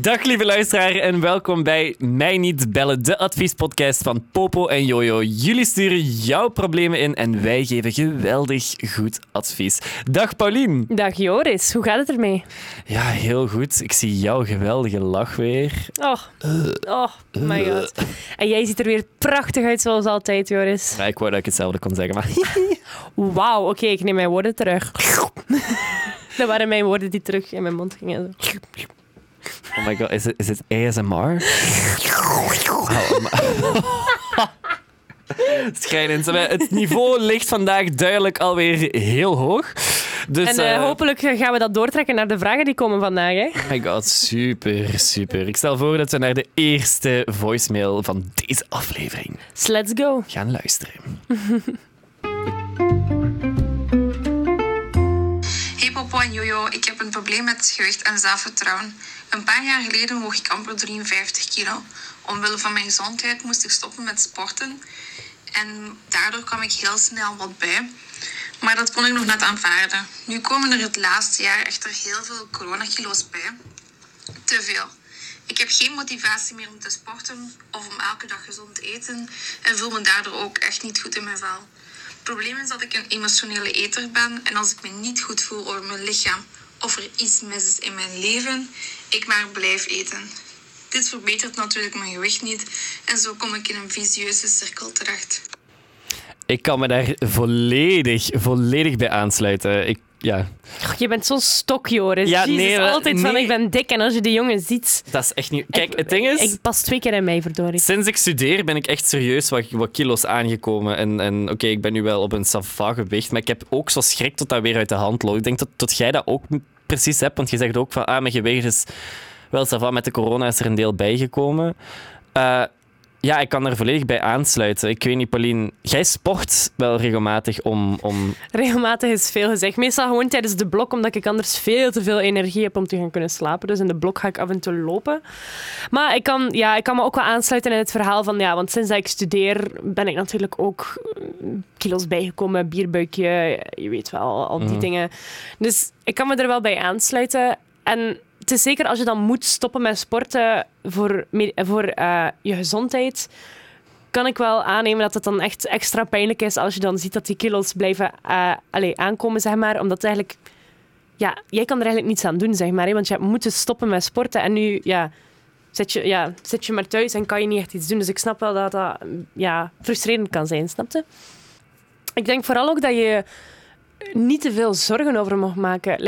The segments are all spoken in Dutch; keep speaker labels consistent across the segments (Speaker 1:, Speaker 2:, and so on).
Speaker 1: Dag lieve luisteraar en welkom bij Mij Niet Bellen, de adviespodcast van Popo en Jojo. Jullie sturen jouw problemen in en wij geven geweldig goed advies. Dag Paulien.
Speaker 2: Dag Joris, hoe gaat het ermee?
Speaker 1: Ja, heel goed. Ik zie jouw geweldige lach weer.
Speaker 2: Oh, oh my god. En jij ziet er weer prachtig uit zoals altijd, Joris.
Speaker 1: Ja, ik wou dat ik hetzelfde kon zeggen, maar...
Speaker 2: Wauw, oké, ik neem mijn woorden terug. Dat waren mijn woorden die terug in mijn mond gingen.
Speaker 1: Oh my god, is het, is het ASMR? Oh, Schrijnend. Het niveau ligt vandaag duidelijk alweer heel hoog. Dus,
Speaker 2: en uh,
Speaker 1: uh,
Speaker 2: hopelijk gaan we dat doortrekken naar de vragen die komen vandaag. Hè?
Speaker 1: Oh my god, super, super. Ik stel voor dat we naar de eerste voicemail van deze aflevering
Speaker 2: Let's go.
Speaker 1: gaan luisteren.
Speaker 3: Hey Popo en Jojo, ik heb een probleem met gewicht en zelfvertrouwen. Een paar jaar geleden woog ik amper 53 kilo. Omwille van mijn gezondheid moest ik stoppen met sporten. En daardoor kwam ik heel snel wat bij. Maar dat kon ik nog net aanvaarden. Nu komen er het laatste jaar echter heel veel coronakilo's bij. Te veel. Ik heb geen motivatie meer om te sporten of om elke dag gezond te eten en voel me daardoor ook echt niet goed in mijn vel. Het probleem is dat ik een emotionele eter ben en als ik me niet goed voel over mijn lichaam of er iets mis is in mijn leven, ik maar blijf eten. Dit verbetert natuurlijk mijn gewicht niet en zo kom ik in een visieuze cirkel terecht.
Speaker 1: Ik kan me daar volledig, volledig bij aansluiten. Ik, ja,
Speaker 2: je bent zo'n stok, Joris.
Speaker 1: Ja,
Speaker 2: Jezus,
Speaker 1: nee,
Speaker 2: altijd van ik ben dik en als je die jongen ziet...
Speaker 1: dat is echt niet... Kijk,
Speaker 2: Ik-
Speaker 1: het ding is...
Speaker 2: Ik pas twee keer in mij, verdorie.
Speaker 1: Sinds ik studeer ben ik echt serieus wat, wat kilo's aangekomen. En, en oké, ik ben nu wel op een sava gewicht, maar ik heb ook zo schrik tot dat weer uit de hand loopt. Ik denk dat, dat jij dat ook precies hebt, want je zegt ook van, ah, mijn gewicht is wel. Met de corona is er een deel bijgekomen. Eh, ja, ik kan er volledig bij aansluiten. Ik weet niet, Pauline, jij sport wel regelmatig om... om...
Speaker 2: Regelmatig is veel gezegd. Meestal gewoon tijdens de blok, omdat ik anders veel te veel energie heb om te gaan kunnen slapen. Dus in de blok ga ik af en toe lopen. Maar ik kan, ja, ik kan me ook wel aansluiten in het verhaal van... Ja, want sinds dat ik studeer ben ik natuurlijk ook mm, kilo's bijgekomen. Bierbuikje, je weet wel, al die
Speaker 1: Mhm.
Speaker 2: dingen. Dus ik kan me er wel bij aansluiten. En is zeker als je dan moet stoppen met sporten voor, voor eh, je gezondheid kan ik wel aannemen dat het dan echt extra pijnlijk is als je dan ziet dat die kilo's blijven eh, allee, aankomen, zeg maar. Omdat eigenlijk... Ja, jij kan er eigenlijk niets aan doen, zeg maar. Hè, want je hebt moeten stoppen met sporten en nu ja, zit, je, ja, zit je maar thuis en kan je niet echt iets doen. Dus ik snap wel dat dat ja, frustrerend kan zijn, snap je? Ik denk vooral ook dat je niet te veel zorgen over mag maken.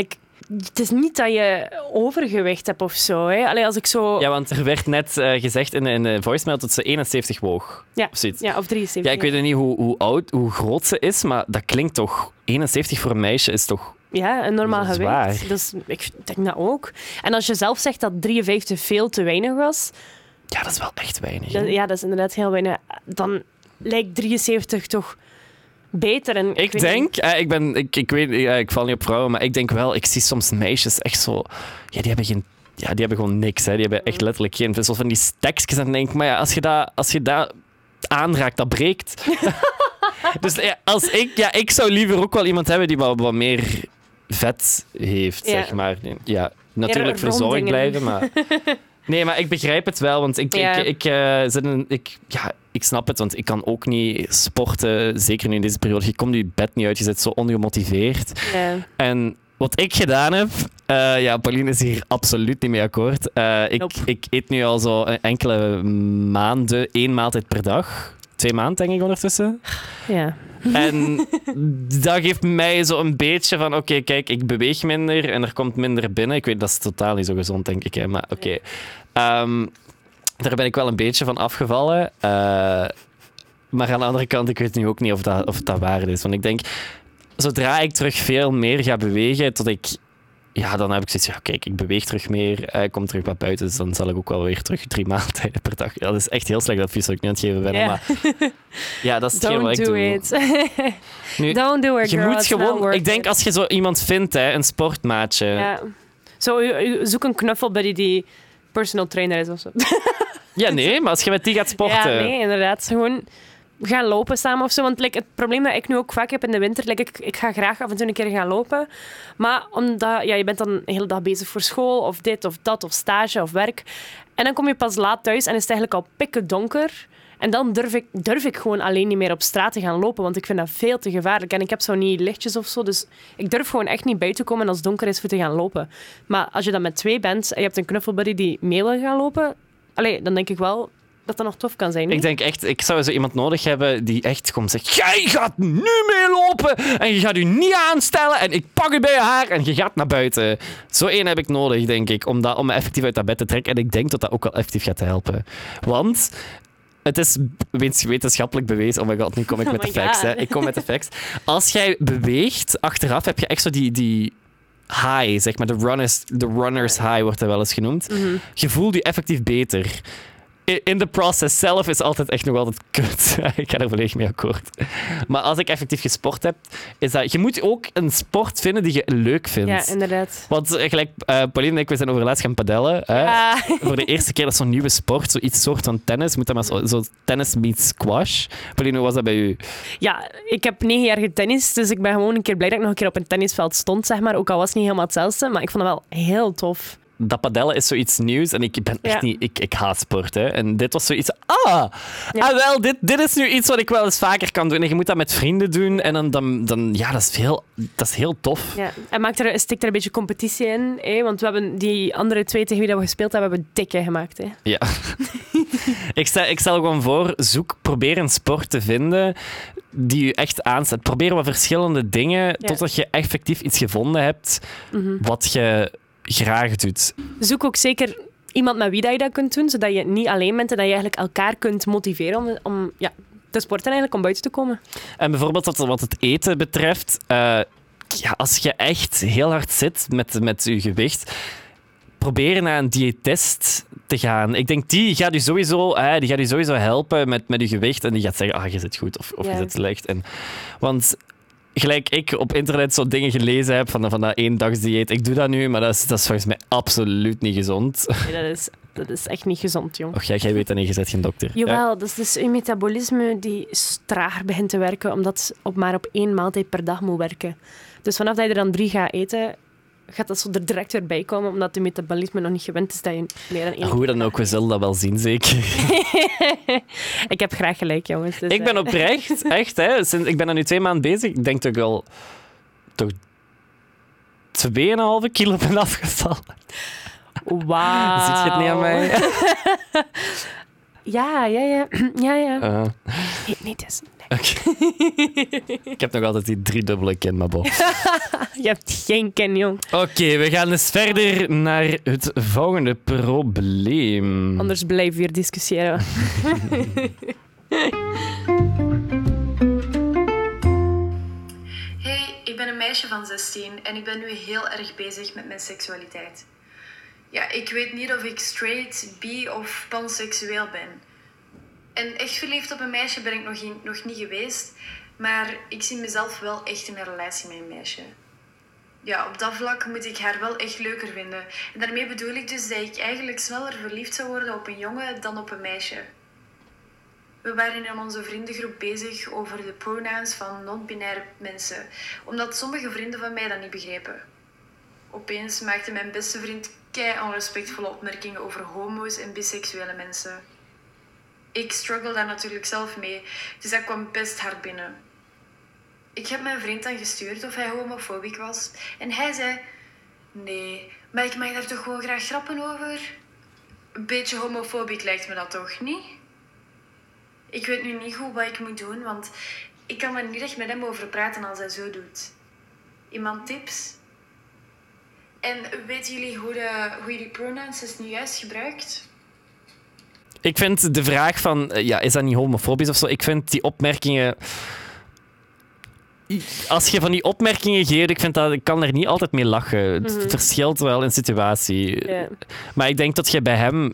Speaker 2: Het is niet dat je overgewicht hebt of zo. Hè. Allee, als ik zo...
Speaker 1: Ja, want er werd net eh, gezegd in, de- in de voicemail dat ze 71 woog.
Speaker 2: Ja.
Speaker 1: Of zoiets.
Speaker 2: Ja, of 73.
Speaker 1: Ja, ik weet niet hoe, hoe oud, hoe groot ze is, maar dat klinkt toch... 71 voor een meisje is toch...
Speaker 2: Ja, een normaal
Speaker 1: Dat is
Speaker 2: gewicht. Dus ik denk dat ook. En als je zelf zegt dat 53 veel te weinig was,
Speaker 1: Ja, dat is wel echt weinig.
Speaker 2: ja, dat is inderdaad heel weinig. Dan lijkt 73 toch beter. En
Speaker 1: Ik denk, eh, ik, ben, ik, ik weet, ik val niet op vrouwen, maar ik denk wel, ik zie soms meisjes echt zo, ja, die hebben geen, ja, die hebben gewoon niks, hè. die hebben echt letterlijk geen, zoals van die stekjes en dan denk ik, maar ja, als je dat, als je dat aanraakt, dat breekt. dus ja, als ik, ja, ik zou liever ook wel iemand hebben die wat, wat meer vet heeft,
Speaker 2: Ja.
Speaker 1: zeg maar. Ja, natuurlijk verzorgd blijven, maar... Nee, maar ik begrijp het wel, want ik,
Speaker 2: Ja.
Speaker 1: ik, ik, eh, zit in- ik, ja, ik snap het, want ik kan ook niet sporten, zeker nu in deze periode. Je komt je bed niet uit, je zit zo ongemotiveerd.
Speaker 2: Ja.
Speaker 1: En wat ik gedaan heb, eh, ja, Pauline is hier absoluut niet mee akkoord. Eh, ik,
Speaker 2: Nope.
Speaker 1: ik eet nu al zo enkele maanden één maaltijd per dag. Twee maanden, denk ik, ondertussen.
Speaker 2: ja.
Speaker 1: En dat geeft mij zo een beetje van: oké, kijk, ik beweeg minder en er komt minder binnen. Ik weet dat is totaal niet zo gezond, denk ik. Hè, maar oké. Ehm, daar ben ik wel een beetje van afgevallen. Eh, maar aan de andere kant, ik weet nu ook niet of dat, of dat waar is. Want ik denk, zodra ik terug veel meer ga bewegen, tot ik. Ja, dan heb ik zoiets ja, kijk, ik beweeg terug meer, eh, ik kom terug wat buiten, dus dan zal ik ook wel weer terug drie maaltijden per dag. Ja, dat is echt heel slecht advies dat ik nu aan het geven ben,
Speaker 2: Ja.
Speaker 1: maar ja, dat is hetgeen
Speaker 2: Don't
Speaker 1: wat ik
Speaker 2: do
Speaker 1: doe.
Speaker 2: it.
Speaker 1: Nu,
Speaker 2: Don't do it,
Speaker 1: je
Speaker 2: girl.
Speaker 1: moet gewoon, ik denk als je zo iemand vindt, hè, een sportmaatje. Ja,
Speaker 2: Ja. Zo, zoek een knuffelbuddy die personal trainer is of zo.
Speaker 1: nee, maar als je met die gaat sporten.
Speaker 2: Ja, nee, inderdaad. Gewoon gaan lopen samen of zo. Want het probleem dat ik nu ook vaak heb in de winter, like, ik, ik ga graag af en toe een keer gaan lopen. Maar omdat ja, je bent dan de hele dag bezig voor school of dit of dat of stage of werk. En dan kom je pas laat thuis en is het eigenlijk al pikken donker. En dan durf ik, durf ik gewoon alleen niet meer op straat te gaan lopen, want ik vind dat veel te gevaarlijk. En ik heb zo niet lichtjes of zo, dus ik durf gewoon echt niet buiten komen als het donker is voor te gaan lopen. Maar als je dan met twee bent en je hebt een knuffelbuddy die mee wil gaan lopen, dan denk ik wel dat dat nog tof kan zijn. niet?
Speaker 1: Ik denk echt, ik zou zo iemand nodig hebben die echt komt zegt: Jij gaat nu meelopen en je gaat u niet aanstellen en ik pak u bij je haar en je gaat naar buiten. Zo één heb ik nodig, denk ik, om, dat, om me effectief uit dat bed te trekken. En ik denk dat dat ook wel effectief gaat helpen. Want het is wetenschappelijk bewezen. Oh my god, nu kom ik
Speaker 2: Oh
Speaker 1: met de facts. Hè. Ik kom met de facts. Als jij beweegt, achteraf heb je echt zo die, die high, zeg maar. De runners, de runners high wordt dat wel eens genoemd.
Speaker 2: Mhm.
Speaker 1: Je voelt je effectief beter. In de process zelf is altijd echt nog altijd kut. ik ga er volledig mee akkoord. Maar als ik effectief gesport heb, is dat... Je moet ook een sport vinden die je leuk vindt.
Speaker 2: Ja, inderdaad.
Speaker 1: Want eh, gelijk, eh Pauline en ik, we zijn overlaatst gaan padellen. Hè?
Speaker 2: Ah,
Speaker 1: Voor de eerste keer dat zo'n nieuwe sport, zoiets soort van tennis, moet dat maar zo, zo tennis meets squash. Pauline, hoe was dat bij u?
Speaker 2: ja, ik heb negen jaar getennist, dus ik ben gewoon een keer blij dat ik nog een keer op een tennisveld stond, zeg maar. Ook al was het niet helemaal hetzelfde, maar ik vond het wel heel tof.
Speaker 1: Dat padellen is zoiets nieuws en ik ben echt
Speaker 2: Ja.
Speaker 1: niet... Ik, ik haat sport, hè. En dit was zoiets... Ah!
Speaker 2: Ja.
Speaker 1: Ah, wel, dit, dit is nu iets wat ik wel eens vaker kan doen. En je moet dat met vrienden doen en dan... dan, dan ja, dat is, heel, dat is heel tof.
Speaker 2: Ja. En maakt er, stikt er een beetje competitie in, hè? want we hebben die andere twee tegen wie dat we gespeeld hebben, hebben we dikke gemaakt. Hè?
Speaker 1: Ja. ik, stel, ik stel gewoon voor, zoek, probeer een sport te vinden die je echt aanzet. Probeer wat verschillende dingen totdat je effectief iets gevonden hebt
Speaker 2: Mhm.
Speaker 1: wat je graag doet.
Speaker 2: Zoek ook zeker iemand met wie dat je dat kunt doen, zodat je niet alleen bent en dat je eigenlijk elkaar kunt motiveren om, om ja, te sporten eigenlijk, om buiten te komen.
Speaker 1: En bijvoorbeeld wat, wat het eten betreft, eh, ja, als je echt heel hard zit met, met je gewicht, probeer naar een diëtist te gaan. Ik denk, die gaat je sowieso, die gaat je sowieso helpen met, met je gewicht en die gaat zeggen, ah, je zit goed of, of
Speaker 2: Ja.
Speaker 1: je zit slecht. En, want gelijk ik op internet zo dingen gelezen heb van, van dat eendagsdieet, ik doe dat nu, maar dat is, dat is volgens mij absoluut niet gezond.
Speaker 2: Nee, dat, is, dat is echt niet gezond, jong.
Speaker 1: Och ja, jij weet dat niet, je bent geen dokter. Ja.
Speaker 2: Jawel, dat is dus je metabolisme die trager begint te werken, omdat het op maar op één maaltijd per dag moet werken. Dus vanaf dat je er dan drie gaat eten, gaat dat zo er direct weer bij komen, omdat je metabolisme nog niet gewend is dat je meer dan één...
Speaker 1: Hoe dan ook, we zullen dat wel zien, zeker.
Speaker 2: Ik heb graag gelijk, jongens. dus,
Speaker 1: Ik ben
Speaker 2: eh,
Speaker 1: oprecht, echt. Hè, sinds, ik ben er nu twee maanden bezig. Ik denk dat ik al toch 2,5 kilo ben afgevallen.
Speaker 2: Wauw.
Speaker 1: Ziet je het niet aan mij?
Speaker 2: Ja, ja, ja. ja, ja.
Speaker 1: Uh,
Speaker 2: nee, dus,
Speaker 1: ik heb nog altijd die driedubbele kin, maar bon.
Speaker 2: Je hebt geen ken, jong.
Speaker 1: Oké, we gaan eens verder naar het volgende probleem.
Speaker 2: Anders blijven we weer discussiëren.
Speaker 4: Hey, ik ben een meisje van 16 en ik ben nu heel erg bezig met mijn seksualiteit. Ja, ik weet niet of ik straight, bi of panseksueel ben. En echt verliefd op een meisje ben ik nog, nog niet geweest, maar ik zie mezelf wel echt in een relatie met een meisje. Ja, op dat vlak moet ik haar wel echt leuker vinden. En daarmee bedoel ik dus dat ik eigenlijk sneller verliefd zou worden op een jongen dan op een meisje. We waren in onze vriendengroep bezig over de pronouns van non-binaire mensen, omdat sommige vrienden van mij dat niet begrepen. Opeens maakte mijn beste vriend kei onrespectvolle opmerkingen over homo's en biseksuele mensen. Ik struggle daar natuurlijk zelf mee, dus dat kwam best hard binnen. Ik heb mijn vriend dan gestuurd of hij homofobisch was en hij zei: Nee, maar ik mag daar toch gewoon graag grappen over? Een beetje homofobisch lijkt me dat toch niet? Ik weet nu niet goed wat ik moet doen, want ik kan er niet echt met hem over praten als hij zo doet. Iemand tips? En weten jullie hoe, de, hoe je die pronouns is nu juist gebruikt?
Speaker 1: Ik vind de vraag van, eh, ja, is dat niet homofobisch of zo? Ik vind die opmerkingen... Als je van die opmerkingen geeft, ik, vind dat, ik kan er niet altijd mee lachen. Het
Speaker 2: Mhm.
Speaker 1: verschilt wel in situatie. Maar ik denk dat je bij hem...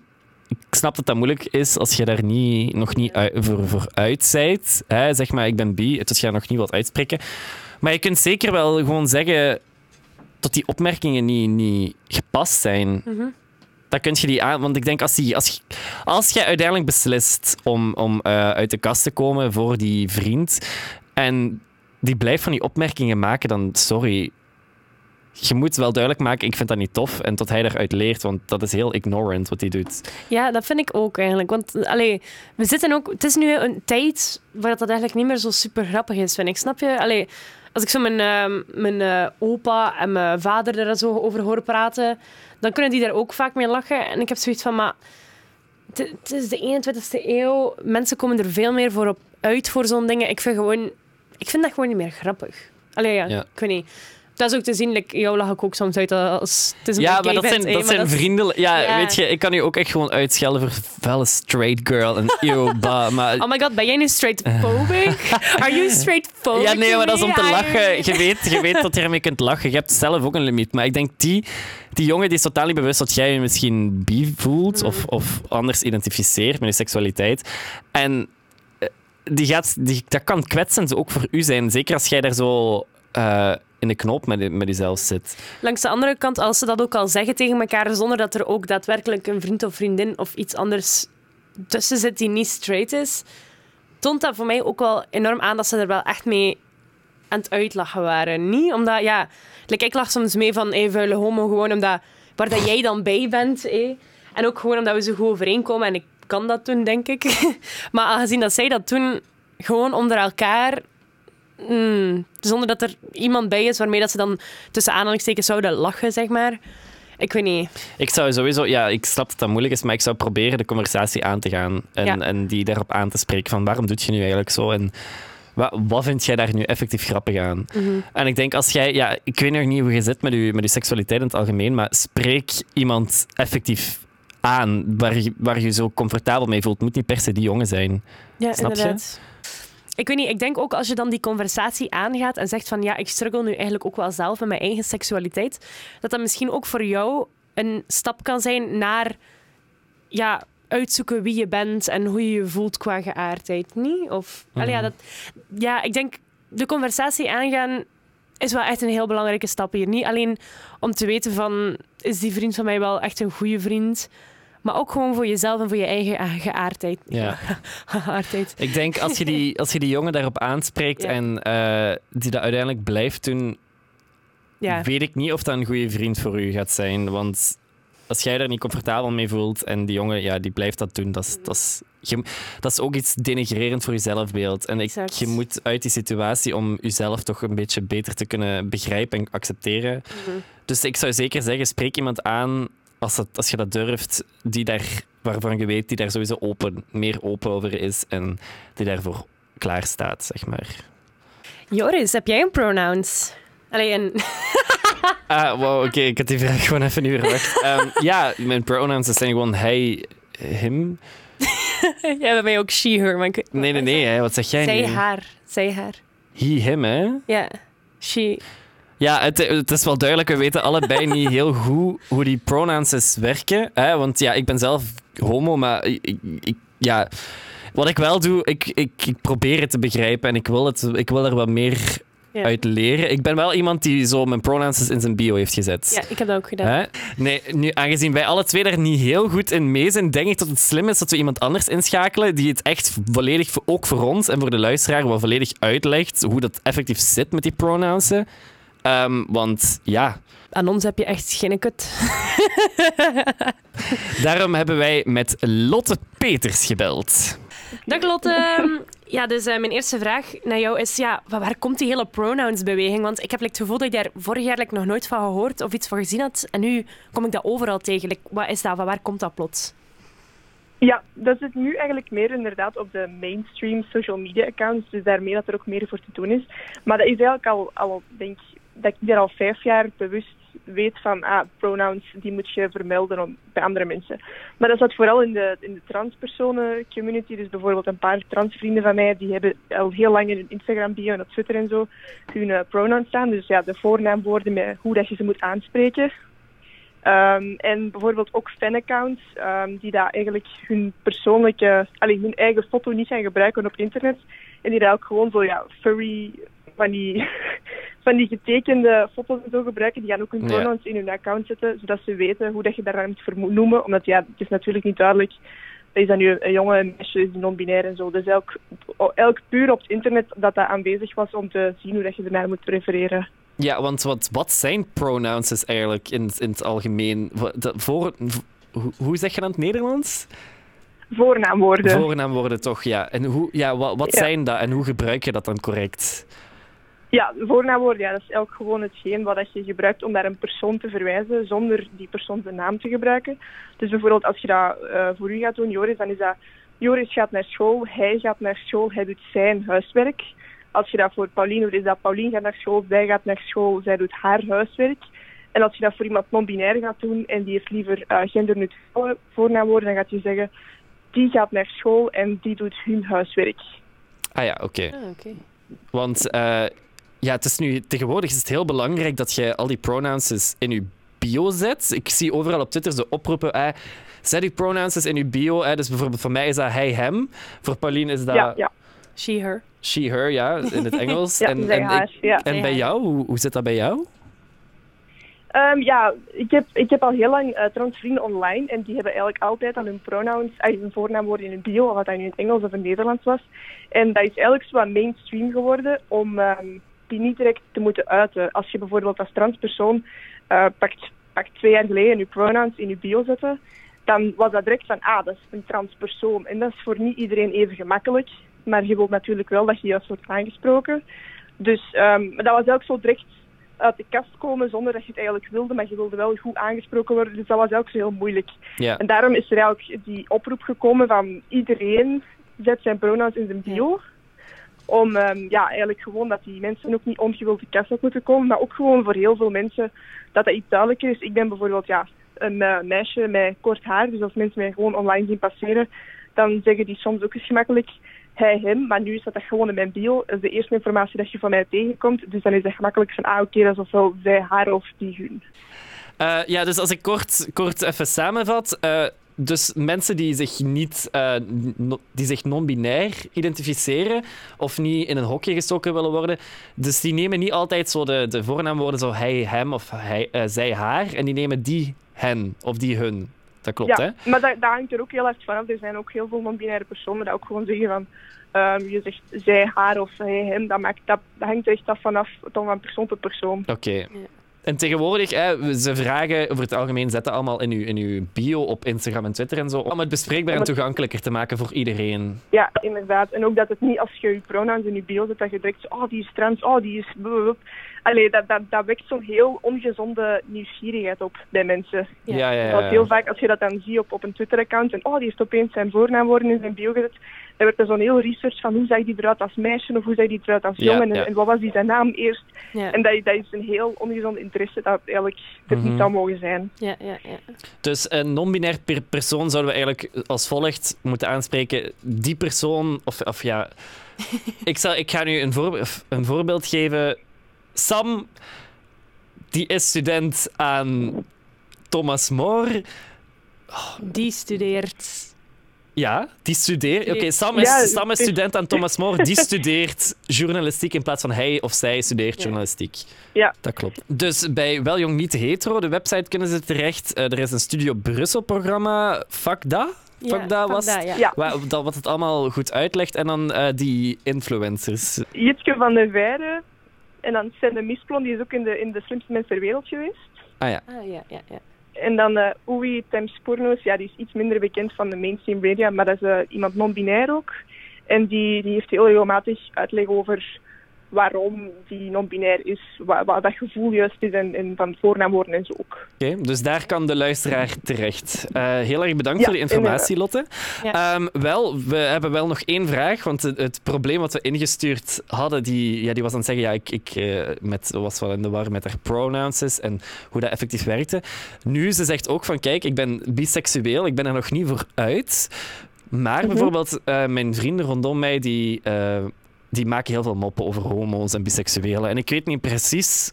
Speaker 1: Ik snap dat dat moeilijk is als je daar niet, nog niet ui- voor, voor uit. Hè? Zeg maar, ik ben bi, dus je daar nog niet wilt uitspreken. Maar je kunt zeker wel gewoon zeggen dat die opmerkingen niet, niet gepast zijn.
Speaker 2: Mhm.
Speaker 1: Dan kun je die aan. Want ik denk, als, die, als, als jij uiteindelijk beslist om, om eh, uit de kast te komen voor die vriend. en die blijft van die opmerkingen maken, dan sorry. Je moet wel duidelijk maken, ik vind dat niet tof. En tot hij eruit leert, want dat is heel ignorant wat hij doet.
Speaker 2: Ja, dat vind ik ook eigenlijk. Want allee, we zitten ook, het is nu een tijd waar dat eigenlijk niet meer zo super grappig is, vind ik. Snap je? Allee, als ik zo mijn, ehm, mijn eh, opa en mijn vader er zo over hoor praten, dan kunnen die daar ook vaak mee lachen. En ik heb zoiets van, maar het is de 21ste eeuw. Mensen komen er veel meer voor op uit voor zo'n dingen. Ik vind, gewoon, ik vind dat gewoon niet meer grappig. Allee, ja,
Speaker 1: Ja.
Speaker 2: ik weet niet. Dat is ook te zien, like, jou lach ik ook soms uit als het is een
Speaker 1: Ja, maar dat
Speaker 2: bent,
Speaker 1: zijn,
Speaker 2: hè,
Speaker 1: dat
Speaker 2: maar
Speaker 1: zijn vrienden. Ja,
Speaker 2: Ja.
Speaker 1: weet je, ik kan u ook echt gewoon uitschelden voor felle straight girl en eeuw. Maar
Speaker 2: Oh my god, ben jij nu straightphobic? Are you straightphobic?
Speaker 1: Ja, nee, maar dat is om te lachen. Je weet, je weet dat je ermee kunt lachen. Je hebt zelf ook een limiet. Maar ik denk, die, die jongen die is totaal niet bewust dat jij je misschien bi voelt of, of anders identificeert met je seksualiteit. En eh, die gaat, die, dat kan kwetsend ook voor u zijn. Zeker als jij daar zo eh, in de knoop met, met jezelf zit.
Speaker 2: Langs de andere kant, als ze dat ook al zeggen tegen elkaar, zonder dat er ook daadwerkelijk een vriend of vriendin of iets anders tussen zit die niet straight is, toont dat voor mij ook wel enorm aan dat ze er wel echt mee aan het uitlachen waren. Niet omdat, ja, like, ik lach soms mee van, hey, vuile homo, gewoon omdat, waar dat jij dan bij bent. eh. En ook gewoon omdat we zo goed overeenkomen en ik kan dat doen, denk ik. maar aangezien dat zij dat doen, gewoon onder elkaar, mm, zonder dat er iemand bij is waarmee dat ze dan tussen aanhalingstekens zouden lachen, zeg maar. Ik weet niet.
Speaker 1: Ik zou sowieso, ja, ik snap dat dat moeilijk is, maar ik zou proberen de conversatie aan te gaan. En,
Speaker 2: Ja.
Speaker 1: en die daarop aan te spreken van waarom doe je nu eigenlijk zo? En wat, wat vind jij daar nu effectief grappig aan? En ik denk als jij, ja, ik weet nog niet hoe je zit met je, met je seksualiteit in het algemeen, maar spreek iemand effectief aan waar je, waar je zo comfortabel mee voelt. Het moet niet per se die jongen zijn.
Speaker 2: Ja,
Speaker 1: Snap je?
Speaker 2: Ik weet niet, ik denk ook als je dan die conversatie aangaat en zegt van ja, ik struggle nu eigenlijk ook wel zelf met mijn eigen seksualiteit, dat dat misschien ook voor jou een stap kan zijn naar ja, uitzoeken wie je bent en hoe je je voelt qua geaardheid, niet? Of, Allee, ja, dat, ja, ik denk de conversatie aangaan is wel echt een heel belangrijke stap hier. Niet alleen om te weten van, is die vriend van mij wel echt een goede vriend, maar ook gewoon voor jezelf en voor je eigen ah, geaardheid.
Speaker 1: Ja.
Speaker 2: geaardheid.
Speaker 1: Ik denk als je die, als je die jongen daarop aanspreekt
Speaker 2: Ja.
Speaker 1: en eh, die dat uiteindelijk blijft doen,
Speaker 2: Ja.
Speaker 1: weet ik niet of dat een goede vriend voor u gaat zijn. Want als jij er niet comfortabel mee voelt en die jongen ja, die blijft dat doen, dat is, dat is, je- dat is ook iets denigrerend voor je zelfbeeld. En ik, je moet uit die situatie om jezelf toch een beetje beter te kunnen begrijpen en accepteren.
Speaker 2: Mhm.
Speaker 1: Dus ik zou zeker zeggen, spreek iemand aan als, dat, als je dat durft, die daar, waarvan je weet die daar sowieso open, meer open over is en die daarvoor klaar staat, zeg maar.
Speaker 2: Joris, heb jij een pronouns? Allee, een...
Speaker 1: Ah, wow, oké, ik had die vraag gewoon even niet verwacht. Ehm, ja, mijn pronouns zijn gewoon hij, hem.
Speaker 2: jij bij mij ook she, her. Maar ik...
Speaker 1: Nee, nee, nee, hè, wat zeg jij
Speaker 2: Zij,
Speaker 1: nu?
Speaker 2: haar. Zij, haar.
Speaker 1: He, hem, hè?
Speaker 2: Ja. She.
Speaker 1: Ja, het, het is wel duidelijk, we weten allebei niet heel goed hoe die pronouns werken. Hè? Want ja, ik ben zelf homo, maar ik, ik- ja, wat ik wel doe, ik, ik, ik probeer het te begrijpen en ik wil, het, ik wil er wat meer
Speaker 2: Ja.
Speaker 1: uit leren. Ik ben wel iemand die zo mijn pronouns in zijn bio heeft gezet.
Speaker 2: Ja, ik heb dat ook gedaan.
Speaker 1: Hè? Nee, nu, aangezien wij alle twee daar niet heel goed in mee zijn, denk ik dat het slim is dat we iemand anders inschakelen die het echt volledig, ook voor ons en voor de luisteraar, wel volledig uitlegt hoe dat effectief zit met die pronouns. Ehm, want ja,
Speaker 2: Aan ons heb je echt geen kut.
Speaker 1: daarom hebben wij met Lotte Peters gebeld.
Speaker 2: Dag Lotte. Ja, dus eh, mijn eerste vraag naar jou is, ja, van waar komt die hele pronouns-beweging? Want ik heb like, het gevoel dat ik daar vorig jaar like, nog nooit van gehoord of iets van gezien had. En nu kom ik dat overal tegen. Like, wat is dat? Van waar komt dat plots?
Speaker 5: Ja, dat zit nu eigenlijk meer inderdaad op de mainstream social media accounts. Dus daarmee dat er ook meer voor te doen is. Maar dat is eigenlijk al, al denk dat ik daar al vijf jaar bewust weet van, ah, pronouns, die moet je vermelden bij andere mensen. Maar dat zat vooral in de, in de transpersonen community. Dus bijvoorbeeld een paar transvrienden van mij, die hebben al heel lang in hun Instagram bio en op Twitter en zo hun eh, pronouns staan. Dus ja, de voornaamwoorden met hoe dat je ze moet aanspreken. Ehm, en bijvoorbeeld ook fanaccounts ehm, die daar eigenlijk hun persoonlijke, alleen hun eigen foto niet gaan gebruiken op internet. En die daar ook gewoon zo ja, furry van die, van die getekende foto's en zo gebruiken. Die gaan ook hun
Speaker 1: Ja.
Speaker 5: pronouns in hun account zetten, zodat ze weten hoe dat je daar moet vernoemen. Omdat ja, het is natuurlijk niet duidelijk. Is dat nu een jongen, een meisje, is die non-binair en zo. Dus elk, elk puur op het internet dat dat aanwezig was om te zien hoe dat je ernaar moet prefereren.
Speaker 1: Ja, want wat, wat zijn pronouns dus eigenlijk in, in het algemeen? Voor, hoe, hoe zeg je dat in het Nederlands?
Speaker 5: Voornaamwoorden.
Speaker 1: Voornaamwoorden toch, ja. En hoe, ja, wat, wat
Speaker 5: Ja.
Speaker 1: zijn dat en hoe gebruik je dat dan correct?
Speaker 5: Ja, voornaamwoorden, ja, dat is elk gewoon hetgeen wat dat je gebruikt om naar een persoon te verwijzen, zonder die persoon zijn naam te gebruiken. Dus bijvoorbeeld als je dat eh, voor u gaat doen, Joris, dan is dat Joris gaat naar school, hij gaat naar school, hij doet zijn huiswerk. Als je dat voor Pauline doet, is dat Pauline gaat naar school, zij gaat naar school, zij doet haar huiswerk. En als je dat voor iemand non-binair gaat doen en die heeft liever eh genderneutrale voornaamwoorden, dan gaat je zeggen, die gaat naar school en die doet hun huiswerk.
Speaker 1: Ah ja, oké.
Speaker 2: Ah, oké.
Speaker 1: Want eh, ja, het is nu, tegenwoordig is het heel belangrijk dat je al die pronouns in je bio zet. Ik zie overal op Twitter de oproepen. eh, zet die pronouns in je bio. eh. dus bijvoorbeeld voor mij is dat hij, hem. Voor Pauline is dat
Speaker 5: Ja, ja.
Speaker 2: She, her.
Speaker 1: she, her, ja, in het Engels.
Speaker 5: Ja,
Speaker 1: en, en,
Speaker 5: haar,
Speaker 1: ik-
Speaker 5: ja.
Speaker 1: en bij jou, hoe, hoe zit dat bij jou?
Speaker 5: Ehm, ja, ik heb, ik heb al heel lang eh trouwens vrienden online en die hebben eigenlijk altijd al hun pronouns, uh, hun voornaamwoorden in hun bio, of wat dat nu in het Engels of in het Nederlands was. En dat is eigenlijk zo wat mainstream geworden om ehm, die niet direct te moeten uiten. Als je bijvoorbeeld als transpersoon eh pakt, pakt twee jaar geleden je pronouns in je bio zette, dan was dat direct van, ah, dat is een transpersoon. En dat is voor niet iedereen even gemakkelijk, maar je wilt natuurlijk wel dat je juist wordt aangesproken. Dus ehm, dat was ook zo direct uit de kast komen zonder dat je het eigenlijk wilde, maar je wilde wel goed aangesproken worden. Dus dat was ook zo heel moeilijk.
Speaker 1: Ja.
Speaker 5: En daarom is er eigenlijk die oproep gekomen van iedereen zet zijn pronouns in zijn bio. Om ehm, ja, eigenlijk gewoon dat die mensen ook niet ongewild de kast uit moeten komen, maar ook gewoon voor heel veel mensen dat dat iets duidelijker is. Ik ben bijvoorbeeld ja, een eh, meisje met kort haar, dus als mensen mij gewoon online zien passeren, dan zeggen die soms ook eens gemakkelijk hij, hem, maar nu is dat, gewoon in mijn bio. Dat is de eerste informatie dat je van mij tegenkomt, dus dan is dat gemakkelijk van, ah oké, dat is ofwel zij, haar of die, hun.
Speaker 1: Eh, ja, dus als ik kort, kort even samenvat. eh, dus mensen die zich niet eh, no- die zich non-binair identificeren of niet in een hokje gestoken willen worden, dus die nemen niet altijd zo de, de voornaamwoorden zo hij, hem of hij, eh, zij, haar en die nemen die hen of die hun. Dat klopt,
Speaker 5: ja,
Speaker 1: hè?
Speaker 5: maar dat, dat hangt er ook heel erg vanaf. Er zijn ook heel veel non-binaire personen die ook gewoon zeggen van... ehm, je zegt zij, haar of hij, hem. Dat, maakt, dat, dat hangt er echt af vanaf dan van persoon tot persoon.
Speaker 1: Oké. En tegenwoordig, hè, ze vragen over het algemeen, zetten allemaal in uw, in uw bio op Instagram en Twitter en zo, om het bespreekbaar en toegankelijker te maken voor iedereen.
Speaker 5: Ja, inderdaad. En ook dat het niet als je je pronouns in je bio zet, dat je direct oh, die is trans, oh, die is... Allee, dat, dat, dat wekt zo'n heel ongezonde nieuwsgierigheid op bij mensen.
Speaker 1: Ja, ja, ja.
Speaker 5: Want heel vaak, als je dat dan ziet op, op een Twitter-account, en oh, die heeft opeens zijn voornaamwoorden in zijn bio gezet, dan wordt er zo'n heel research van hoe zag die eruit als meisje of hoe zag die eruit als jongen en,
Speaker 1: ja.
Speaker 5: en wat was die zijn naam eerst.
Speaker 2: Ja,
Speaker 5: En dat, dat is een heel ongezonde interesse dat eigenlijk er
Speaker 1: Mhm.
Speaker 5: niet zou mogen zijn.
Speaker 2: ja, ja. ja.
Speaker 1: Dus een non-binair per persoon zouden we eigenlijk als volgt moeten aanspreken. Die persoon, of, of ja... ik, zal, ik ga nu een, voorbe- of een voorbeeld geven. Sam, die is student aan Thomas More.
Speaker 2: Die studeert.
Speaker 1: Ja, die studeert... Oké, Sam, is,
Speaker 5: Ja,
Speaker 1: Sam is student aan Thomas More. Die studeert journalistiek in plaats van hij of zij studeert
Speaker 2: Ja.
Speaker 1: journalistiek.
Speaker 5: Ja.
Speaker 1: Dat klopt. Dus bij Wel Jong Niet Hetero, de website, kunnen ze terecht. Eh, er is een Studio Brussel-programma, Fuck Da. Fuck Da was
Speaker 2: dat, ja.
Speaker 5: Ja.
Speaker 1: Wa- dat, wat het allemaal goed uitlegt. En dan eh, die influencers.
Speaker 5: Jitske van der Veire en dan Sende Misplon, die is ook in de, in de slimste mensen ter wereld geweest.
Speaker 1: Ah ja.
Speaker 2: Ah, ja, ja, ja.
Speaker 5: En dan eh Oei Temps Porno's, ja, die is iets minder bekend van de mainstream media, maar dat is eh, iemand non-binair ook. En die, die heeft heel regelmatig uitleg over waarom die non-binair is, wat, wat dat gevoel juist is en, en van voornaamwoorden en zo ook.
Speaker 1: Oké, dus daar kan de luisteraar terecht. Eh, heel erg bedankt
Speaker 5: Ja,
Speaker 1: voor de informatie, Lotte.
Speaker 2: Ja.
Speaker 1: Ehm, wel, we hebben wel nog één vraag, want het, het probleem wat we ingestuurd hadden, die, ja, die was aan het zeggen, ja, ik, ik eh, met, was wel in de war met haar pronouns en hoe dat effectief werkte. Nu, ze zegt ook van, kijk, ik ben biseksueel, ik ben er nog niet voor uit. Maar
Speaker 5: Mhm.
Speaker 1: bijvoorbeeld, eh, mijn vrienden rondom mij, die, eh, die maken heel veel moppen over homo's en biseksuelen. En ik weet niet precies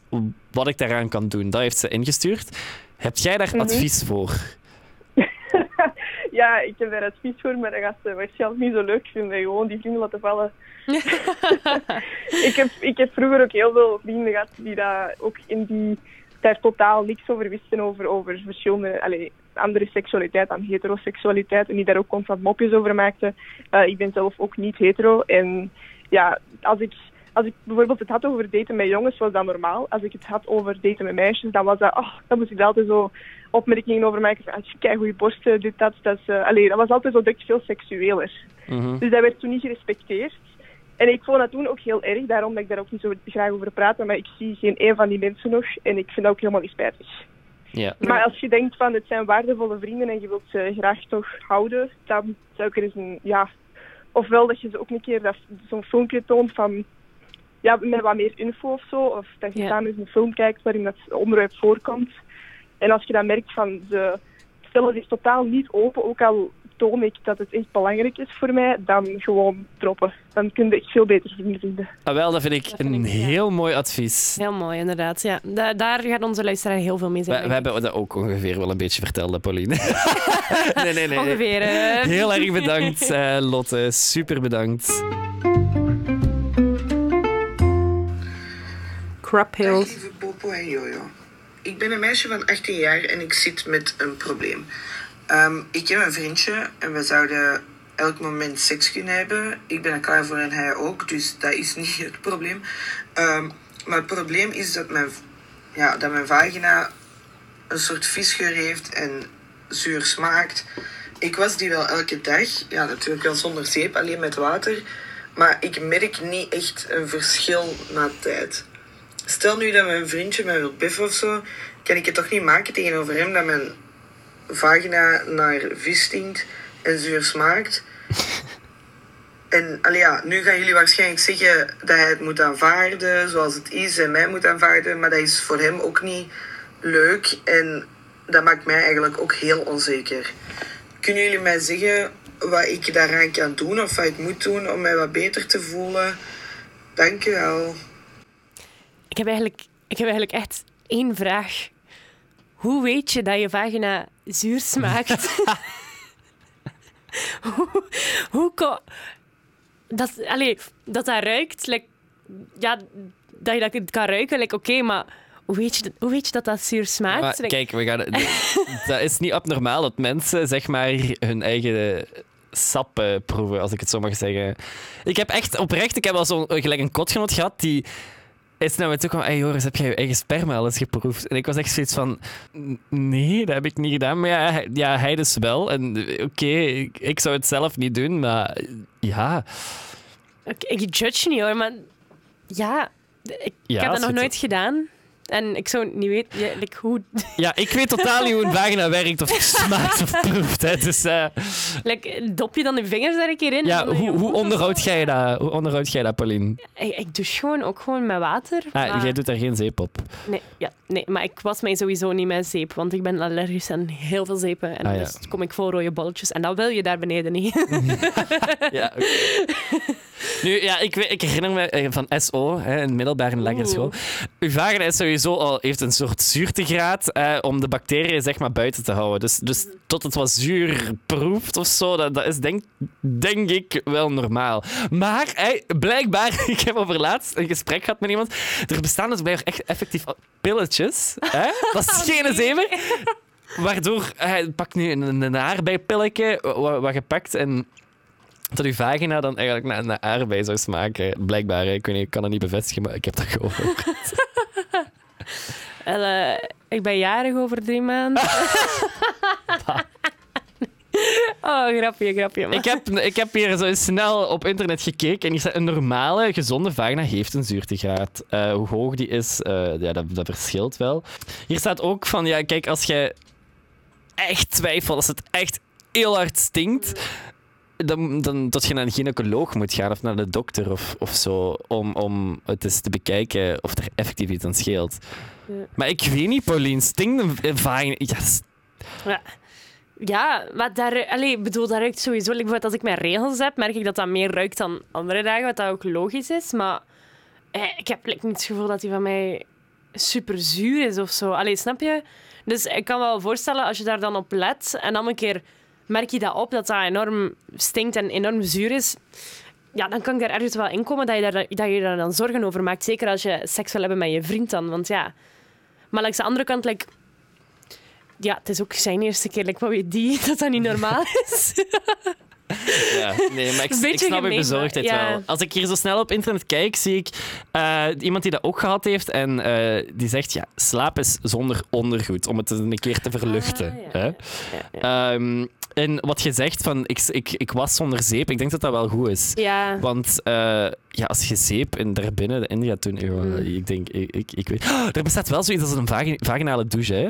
Speaker 1: wat ik daaraan kan doen. Dat heeft ze ingestuurd. Heb jij daar
Speaker 5: Mhm.
Speaker 1: advies voor?
Speaker 5: ja, ik heb daar advies voor, maar dat gaat ze waarschijnlijk niet zo leuk vinden. Gewoon die vrienden laten vallen. ik, heb, ik heb vroeger ook heel veel vrienden gehad die daar ook in die daar totaal niks over wisten over, over verschillende, allez, andere seksualiteit dan heteroseksualiteit en die daar ook constant mopjes over maakten. Uh, ik ben zelf ook niet hetero en ja, als ik als ik bijvoorbeeld het had over daten met jongens, was dat normaal. Als ik het had over daten met meisjes, dan was dat, oh, dan moest ik daar altijd zo opmerkingen over maken. Van, kijk, goede borsten, dit, dat. Dat, is, uh, allee, dat was altijd zo direct veel seksueler.
Speaker 1: Mhm.
Speaker 5: Dus dat werd toen niet gerespecteerd. En ik vond dat toen ook heel erg, daarom dat ik daar ook niet zo graag over praat. Maar ik zie geen een van die mensen nog en ik vind dat ook helemaal niet spijtig.
Speaker 1: Ja.
Speaker 5: Maar als je denkt van het zijn waardevolle vrienden en je wilt ze graag toch houden, dan zou ik er eens een, ja, ofwel dat je ze ook een keer zo'n filmpje toont van, ja, met wat meer info of zo, of dat je
Speaker 2: Ja.
Speaker 5: samen eens een film kijkt waarin dat onderwerp voorkomt. En als je dan merkt van ze stellen zich totaal niet open, ook al toon ik dat het echt belangrijk is voor mij, dan gewoon droppen. Dan kun je echt veel beter vrienden vinden.
Speaker 1: Ah, wel, dat vind ik
Speaker 2: Dat vind
Speaker 1: een
Speaker 2: ik, ja.
Speaker 1: heel mooi advies.
Speaker 2: Heel mooi, inderdaad. Ja. Da- daar gaat onze luisteraar heel veel mee zijn.
Speaker 1: we hebben dat ook ongeveer wel een beetje verteld, hè, Pauline. nee, nee, nee.
Speaker 2: Ongeveer. eh.
Speaker 1: Heel erg bedankt, eh, Lotte. Super bedankt.
Speaker 2: Crap
Speaker 6: Dag
Speaker 2: Hills.
Speaker 6: lieve Popo en Jojo. Ik ben een meisje van 18 jaar en ik zit met een probleem. Ehm, ik heb een vriendje en we zouden elk moment seks kunnen hebben. Ik ben er klaar voor en hij ook, dus dat is niet het probleem. Ehm, maar het probleem is dat mijn, ja, dat mijn vagina een soort visgeur heeft en zuur smaakt. Ik was die wel elke dag, ja natuurlijk wel zonder zeep, alleen met water. Maar ik merk niet echt een verschil na tijd. Stel nu dat mijn vriendje mij wil biffen of zo, kan ik het toch niet maken tegenover hem dat mijn vagina naar vis stinkt en zuur smaakt. En allee, ja, nu gaan jullie waarschijnlijk zeggen dat hij het moet aanvaarden zoals het is en mij moet aanvaarden, maar dat is voor hem ook niet leuk en dat maakt mij eigenlijk ook heel onzeker. Kunnen jullie mij zeggen wat ik daaraan kan doen of wat ik moet doen om mij wat beter te voelen? Dank u wel.
Speaker 2: Ik heb, eigenlijk, ik heb eigenlijk echt één vraag. Hoe weet je dat je vagina zuur smaakt? hoe, hoe dat, allee, dat dat ruikt, like, ja, dat je dat kan ruiken, like, oké, maar hoe weet, je, dat- hoe weet je dat dat zuur smaakt?
Speaker 1: Maar
Speaker 2: Like,
Speaker 1: kijk, we gaan, dat is niet abnormaal dat mensen zeg maar hun eigen sap eh, proeven, als ik het zo mag zeggen. Ik heb echt oprecht, ik heb al zo'n gelijk een kotgenoot gehad die is naar me toe kwam. Hey Joris, heb jij je eigen sperma al eens geproefd? En ik was echt zoiets van, "N- nee, dat heb ik niet gedaan. Maar ja, hij, ja, hij dus wel. En oké, ik, ik zou het zelf niet doen, maar ja.
Speaker 2: ik, ik judge niet hoor, maar ja, ik,
Speaker 1: Ja,
Speaker 2: ik heb dat nog nooit gedaan. En ik zou niet weten ja, like, hoe.
Speaker 1: Ja, ik weet totaal niet hoe een vagina werkt of smaakt of proeft. Hè. Dus eh,
Speaker 2: like, dop je dan je vingers daar een keer in?
Speaker 1: ja,
Speaker 2: En
Speaker 1: hoe, hoe onderhoud jij dat, hoe onderhoud jij dat, Pauline?
Speaker 2: Ik, ik douche gewoon ook gewoon met water.
Speaker 1: Ah,
Speaker 2: maar-
Speaker 1: jij doet daar geen zeep op.
Speaker 2: Nee, ja, nee, maar ik was mij sowieso niet met zeep, want ik ben allergisch aan heel veel zeepen. En
Speaker 1: Ah, ja.
Speaker 2: dus kom ik vol rode bolletjes. En dat wil je daar beneden niet.
Speaker 1: Ja, oké. Nu, ja, ik, ik herinner me eh, van SO, hè, een middelbare lagere school. Uw vagina is sowieso al, heeft een soort zuurtegraad eh, om de bacteriën zeg maar, buiten te houden. Dus, dus tot het wat zuur proeft of zo, dat, dat is denk, denk ik wel normaal. Maar hey, blijkbaar, ik heb over laatst een gesprek gehad met iemand. Er bestaan dus blijkbaar echt effectief pilletjes. Hè? Dat is geen zever. Waardoor hij pakt nu een, een aardbeipilletje, wat, wat gepakt en dat uw vagina dan eigenlijk naar, naar aardbei zou smaken. Blijkbaar, ik, weet niet, ik kan dat niet bevestigen, maar ik heb dat gehoord.
Speaker 2: Eh, ik ben jarig over drie maanden. oh, grapje, grapje. Maar.
Speaker 1: ik, heb, ik heb hier zo snel op internet gekeken en hier staat een normale, gezonde vagina heeft een zuurtegraad. Eh, hoe hoog die is, eh, ja, dat, dat verschilt wel. Hier staat ook van, ja, kijk, als je echt twijfelt, als het echt heel hard stinkt, dan, dan dat je naar een gynaecoloog moet gaan of naar de dokter of, of zo, om, om het eens te bekijken of er effectief iets aan scheelt.
Speaker 2: Ja.
Speaker 1: Maar ik weet niet, Pauline, stinkt een vagina... Ja,
Speaker 2: Ja. Ja, maar daar, allee, ik bedoel, dat ruikt sowieso. Like, als ik mijn regels heb, merk ik dat dat meer ruikt dan andere dagen, wat dat ook logisch is. Maar eh, ik heb like, niet het gevoel dat die van mij super zuur is of zo. Allee, snap je? Dus ik kan me wel voorstellen, als je daar dan op let en dan een keer merk je dat op, dat dat enorm stinkt en enorm zuur is, ja, dan kan ik daar ergens wel in komen dat je, daar, dat je daar dan zorgen over maakt. Zeker als je seks wil hebben met je vriend dan. Want ja... Maar langs de andere kant, like, ja, het is ook zijn eerste keer. Like, wat weet die dat dat niet normaal is?
Speaker 1: Ja, nee, maar ik, snap je bezorgdheid
Speaker 2: ja.
Speaker 1: wel. Als ik hier zo snel op internet kijk, zie ik eh, iemand die dat ook gehad heeft. En eh, die zegt, ja, slaap is zonder ondergoed. Om het een keer te verluchten.
Speaker 2: Ah, ja,
Speaker 1: hè. Ehm, en wat je zegt van, ik, ik, ik was zonder zeep, ik denk dat dat wel goed is.
Speaker 2: Ja.
Speaker 1: Want eh, ja, als je zeep in, daarbinnen de India toen... eh,
Speaker 2: Mm.
Speaker 1: Ik denk, ik, ik, ik weet... Oh, er bestaat wel zoiets als een vagi- vaginale douche, hè?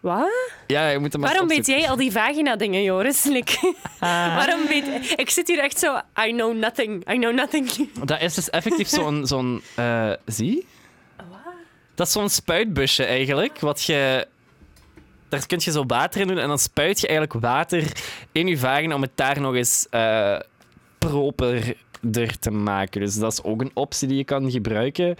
Speaker 2: Wat?
Speaker 1: Ja, je moet hem maar
Speaker 2: Waarom weet jij al die vagina-dingen, Joris? Like, Waarom weet... Ik zit hier echt zo... I know nothing. I know nothing.
Speaker 1: Dat is dus effectief zo'n... zo'n eh, zie? Dat is zo'n spuitbusje eigenlijk, wat je... Daar kun je zo water in doen en dan spuit je eigenlijk water in je vagina om het daar nog eens eh properder te maken. Dus dat is ook een optie die je kan gebruiken.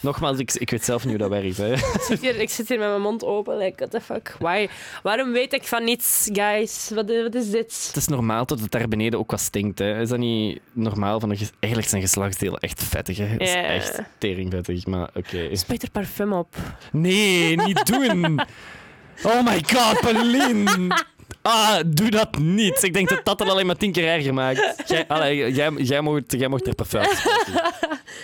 Speaker 1: Nogmaals, ik, ik weet zelf niet hoe dat werkt. Hè.
Speaker 2: Ik zit hier, ik zit hier met mijn mond open. Like, what the fuck? Why? Waarom weet ik van niets, guys? Wat, wat is dit?
Speaker 1: Het is normaal tot het daar beneden ook wat stinkt. Hè. Is dat niet normaal? Van Eigenlijk zijn geslachtsdelen echt vettig. Hè. Het is echt teringvettig, maar oké.
Speaker 2: Spuit er parfum op.
Speaker 1: Nee, niet doen. Oh my god, Pauline. Ah, doe dat niet. Ik denk dat dat het alleen maar tien keer erger maakt. Jij, allee, jij, jij, mocht, jij mocht er.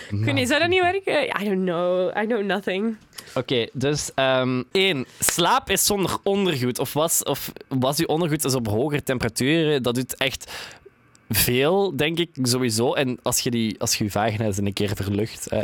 Speaker 2: Ik weet niet, zou dat niet werken? I don't know. I know nothing.
Speaker 1: Oké, dus ehm één. Slaap is zonder ondergoed. Of was, of was uw ondergoed dus op hogere temperaturen? Dat doet echt veel, denk ik, sowieso. En als je die, als je, je vagina eens een keer verlucht, eh,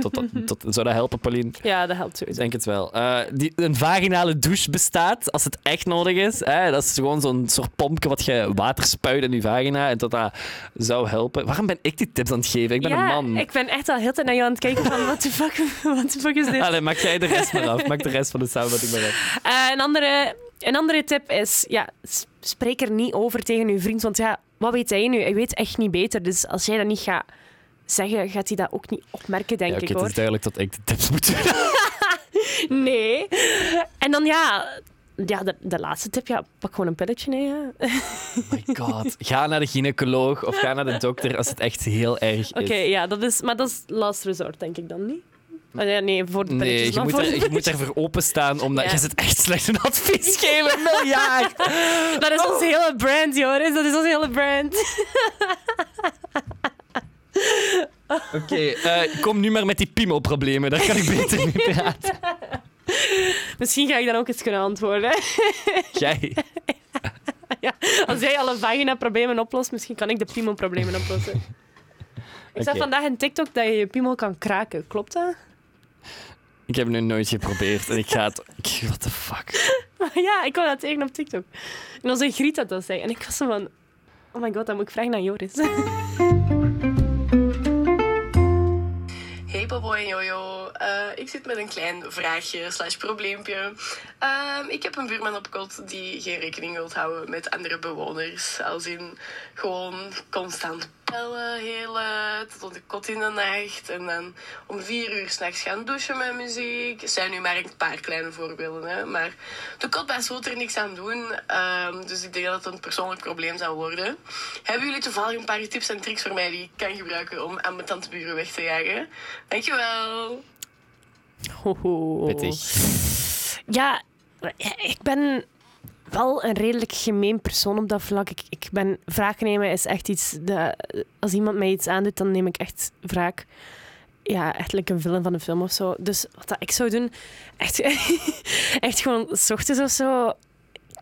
Speaker 1: tot, zou dat helpen, Pauline?
Speaker 2: Ja, dat helpt
Speaker 1: Ik
Speaker 2: sowieso.
Speaker 1: denk het wel. Eh, die, een vaginale douche bestaat als het echt nodig is. Dat is gewoon zo'n soort pompje wat je water spuit in je vagina en dat dat zou helpen. Waarom ben ik die tips aan het geven? Ik ben
Speaker 2: ja,
Speaker 1: een man.
Speaker 2: ik ben echt al heel de tijd naar jou aan het kijken van... What the fuck, what the fuck is dit?
Speaker 1: Allee, maak jij de rest maar af. Maak de rest van de samenvatting maar af.
Speaker 2: Eh, een, andere, een andere tip is, ja, spreek er niet over tegen je vriend. Want ja, wat weet hij nu? Hij weet echt niet beter. Dus als jij dat niet gaat zeggen, gaat hij dat ook niet opmerken, denk
Speaker 1: Ja, oké,
Speaker 2: ik,
Speaker 1: het
Speaker 2: hoor.
Speaker 1: is duidelijk dat ik de tips moet doen.
Speaker 2: Nee. En dan ja... Ja, de, de laatste tip, ja, pak gewoon een pilletje. Hè, ja.
Speaker 1: Oh my god. Ga naar de gynaecoloog of ga naar de dokter als het echt heel erg
Speaker 2: Oké,
Speaker 1: is.
Speaker 2: ja, dat is, maar dat is last resort, denk ik dan niet. Ah, ja, nee, voor de.
Speaker 1: Nee, je moet,
Speaker 2: voor
Speaker 1: er, je moet ervoor openstaan, omdat
Speaker 2: Ja.
Speaker 1: je zit echt slecht een advies geven. Miljard.
Speaker 2: Dat is ons hele brand, Joris. Dat is ons hele brand.
Speaker 1: Oké, eh, kom nu maar met die piemel-problemen. Daar kan ik beter mee praten.
Speaker 2: Misschien ga ik dan ook eens kunnen antwoorden.
Speaker 1: Jij.
Speaker 2: ja, als jij alle vagina-problemen oplost, misschien kan ik de piemel-problemen oplossen. Ik zag vandaag een TikTok dat je je piemel kan kraken. Klopt dat?
Speaker 1: Ik heb het nu nooit geprobeerd en ik ga het... Ik, what the fuck?
Speaker 2: ja, ik kwam dat tegen op TikTok. En onze Griet dat dat zei. En ik was zo van... Oh my god, dan moet ik vragen naar Joris.
Speaker 7: Hey Bobo en Jojo, Eh, ik zit met een klein vraagje slash probleempje. Ehm, ik heb een buurman op kot die geen rekening wil houden met andere bewoners. Als in gewoon constant bellen, heel tot de kot in de nacht. En dan om vier uur s'nachts gaan douchen met muziek. Het zijn nu maar een paar kleine voorbeelden, hè. Maar de kotbaas wil er niks aan doen. Ehm, dus ik denk dat het een persoonlijk probleem zou worden. Hebben jullie toevallig een paar tips en tricks voor mij die ik kan gebruiken om aan mijn tanteburen weg te jagen? Dankjewel!
Speaker 2: Hoho.
Speaker 1: Pittig.
Speaker 2: Ja, ik ben wel een redelijk gemeen persoon op dat vlak. Ik, ik ben wraak nemen is echt iets. Dat, als iemand mij iets aandoet, dan neem ik echt wraak. Ja, echt een film van een film of zo. Dus wat dat ik zou doen, echt, echt gewoon s ochtends of zo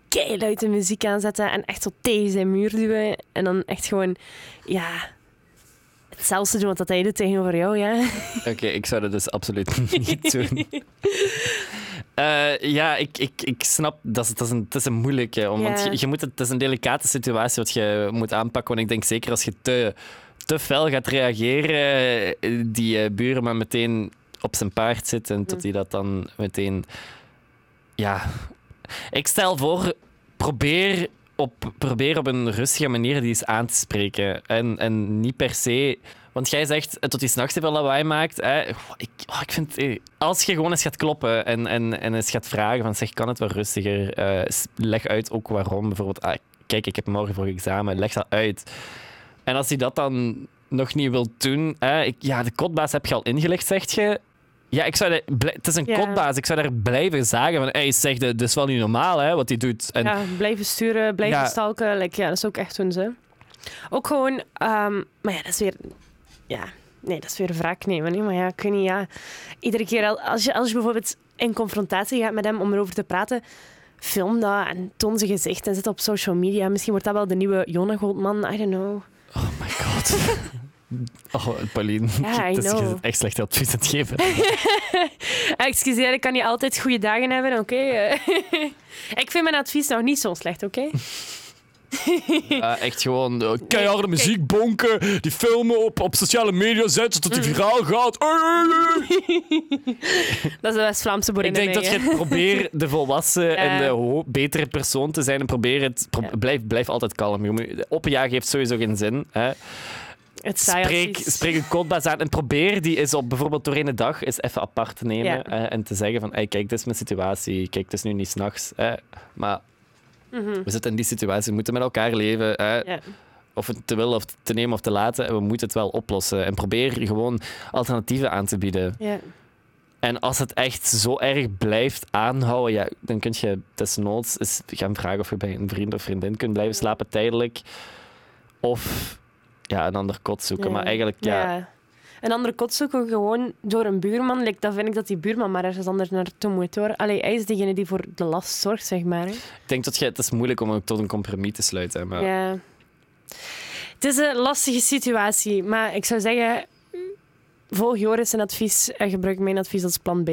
Speaker 2: keihard de muziek aanzetten en echt zo tegen zijn muur duwen. En dan echt gewoon, ja, hetzelfde doen wat dat hij doet tegenover jou, ja.
Speaker 1: Oké, ik zou dat dus absoluut niet doen. Eh, ja, ik, ik, ik snap dat is, dat is een, het is een moeilijke. om- Want je, je moet het, het is een delicate situatie wat je moet aanpakken. Want ik denk zeker als je te, te fel gaat reageren, die eh, buren maar meteen op zijn paard zit en tot hij dat dan meteen. Ja. Ik stel voor, probeer op, probeer op een rustige manier die eens aan te spreken. En, en niet per se. Want jij zegt eh, tot die s'nachts veel lawaai maakt. Hè, ik, oh, ik vind, eh, als je gewoon eens gaat kloppen en, en, en eens gaat vragen van zeg, kan het wel rustiger? Eh, leg uit ook waarom. Bijvoorbeeld, ah, kijk, ik heb morgen voor examen, leg dat uit. En als hij dat dan nog niet wil doen, hè, ik, ja, de kotbaas heb je al ingelegd, zegt je. Ja, ik zou het is een
Speaker 2: Ja.
Speaker 1: kotbaas. Ik zou daar blijven zagen van, hey, zeg, dat is wel niet normaal hè, wat hij doet. En
Speaker 2: Ja, blijven sturen, blijven
Speaker 1: Ja.
Speaker 2: stalken. Like, ja, dat is ook echt doen ze. Ook gewoon, ehm, maar ja, dat is weer, ja, nee, dat is weer wraak nemen. hè. Maar ja, ik weet niet, ja. Iedere keer al- als je, als je bijvoorbeeld in confrontatie gaat met hem om erover te praten, film dat en toon zijn gezicht en zet op social media. Misschien wordt dat wel de nieuwe Jona Goldman, I don't know.
Speaker 1: Oh my god. Oh, Pauline,
Speaker 2: Ja,
Speaker 1: het is, echt slecht advies aan het geven.
Speaker 2: Ah, Excuseer, ik kan niet altijd goede dagen hebben, oké? Eh, ik vind mijn advies nog niet zo slecht, oké?
Speaker 1: Echt gewoon eh, keiharde muziek, bonken, die filmen op, op sociale media zetten zodat die viraal gaat.
Speaker 2: Dat is de West-Vlaamse boerin
Speaker 1: Ik denk dat je
Speaker 2: hè.
Speaker 1: probeer de volwassen en de betere persoon te zijn en probeer het, pro-
Speaker 2: Ja.
Speaker 1: blijf, blijf altijd kalm. Opjagen heeft sowieso geen zin. Hè.
Speaker 2: Het
Speaker 1: Spreek, een codebaas aan en probeer die eens op bijvoorbeeld door een dag eens even apart te nemen
Speaker 2: Ja.
Speaker 1: hè, en te zeggen van hey, kijk, dit is mijn situatie. Kijk, het is nu niet s'nachts. Maar we zitten in die situatie, we moeten met elkaar leven.
Speaker 2: Mhm. Ja.
Speaker 1: Of het te willen of te nemen of te laten. En we moeten het wel oplossen. En probeer gewoon alternatieven aan te bieden.
Speaker 2: Ja.
Speaker 1: En als het echt zo erg blijft aanhouden, ja, dan kun je desnoods eens gaan vragen of je bij een vriend of vriendin kunt blijven slapen tijdelijk. Of ja, een ander kot zoeken.
Speaker 2: Ja.
Speaker 1: Maar eigenlijk, ja,
Speaker 2: Een andere kot zoeken gewoon door een buurman. Like, dan vind ik dat die buurman maar ergens anders naartoe moet. Hoor. Allee, hij is degene die voor de last zorgt, zeg maar. Hè.
Speaker 1: ik denk dat je, het is moeilijk om ook tot een compromis te sluiten. Maar
Speaker 2: Ja. Het is een lastige situatie, maar ik zou zeggen... Volg Joris zijn advies en gebruik mijn advies als plan B.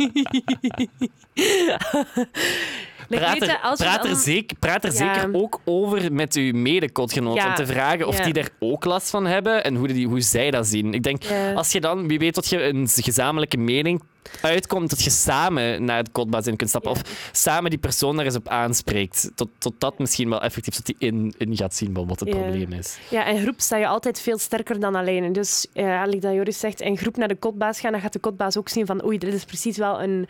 Speaker 1: Praat er,
Speaker 2: als
Speaker 1: praat er,
Speaker 2: dan-
Speaker 1: zeker, praat er
Speaker 2: Ja.
Speaker 1: zeker ook over met uw medekotgenoot.
Speaker 2: Ja.
Speaker 1: Om te vragen of die er ook last van hebben en hoe, die, hoe zij dat zien. Ik denk, als je dan, wie weet, tot je een gezamenlijke mening uitkomt, dat je samen naar het kotbaas in kunt stappen.
Speaker 2: Ja.
Speaker 1: Of samen die persoon er eens op aanspreekt. Tot, tot dat misschien wel effectief tot die in, in gaat zien wel wat het
Speaker 2: Ja.
Speaker 1: probleem is.
Speaker 2: Ja, in groep sta je altijd veel sterker dan alleen. Dus ja, like dat Joris zegt, in groep naar de kotbaas gaan, dan gaat de kotbaas ook zien van oei, dit is precies wel een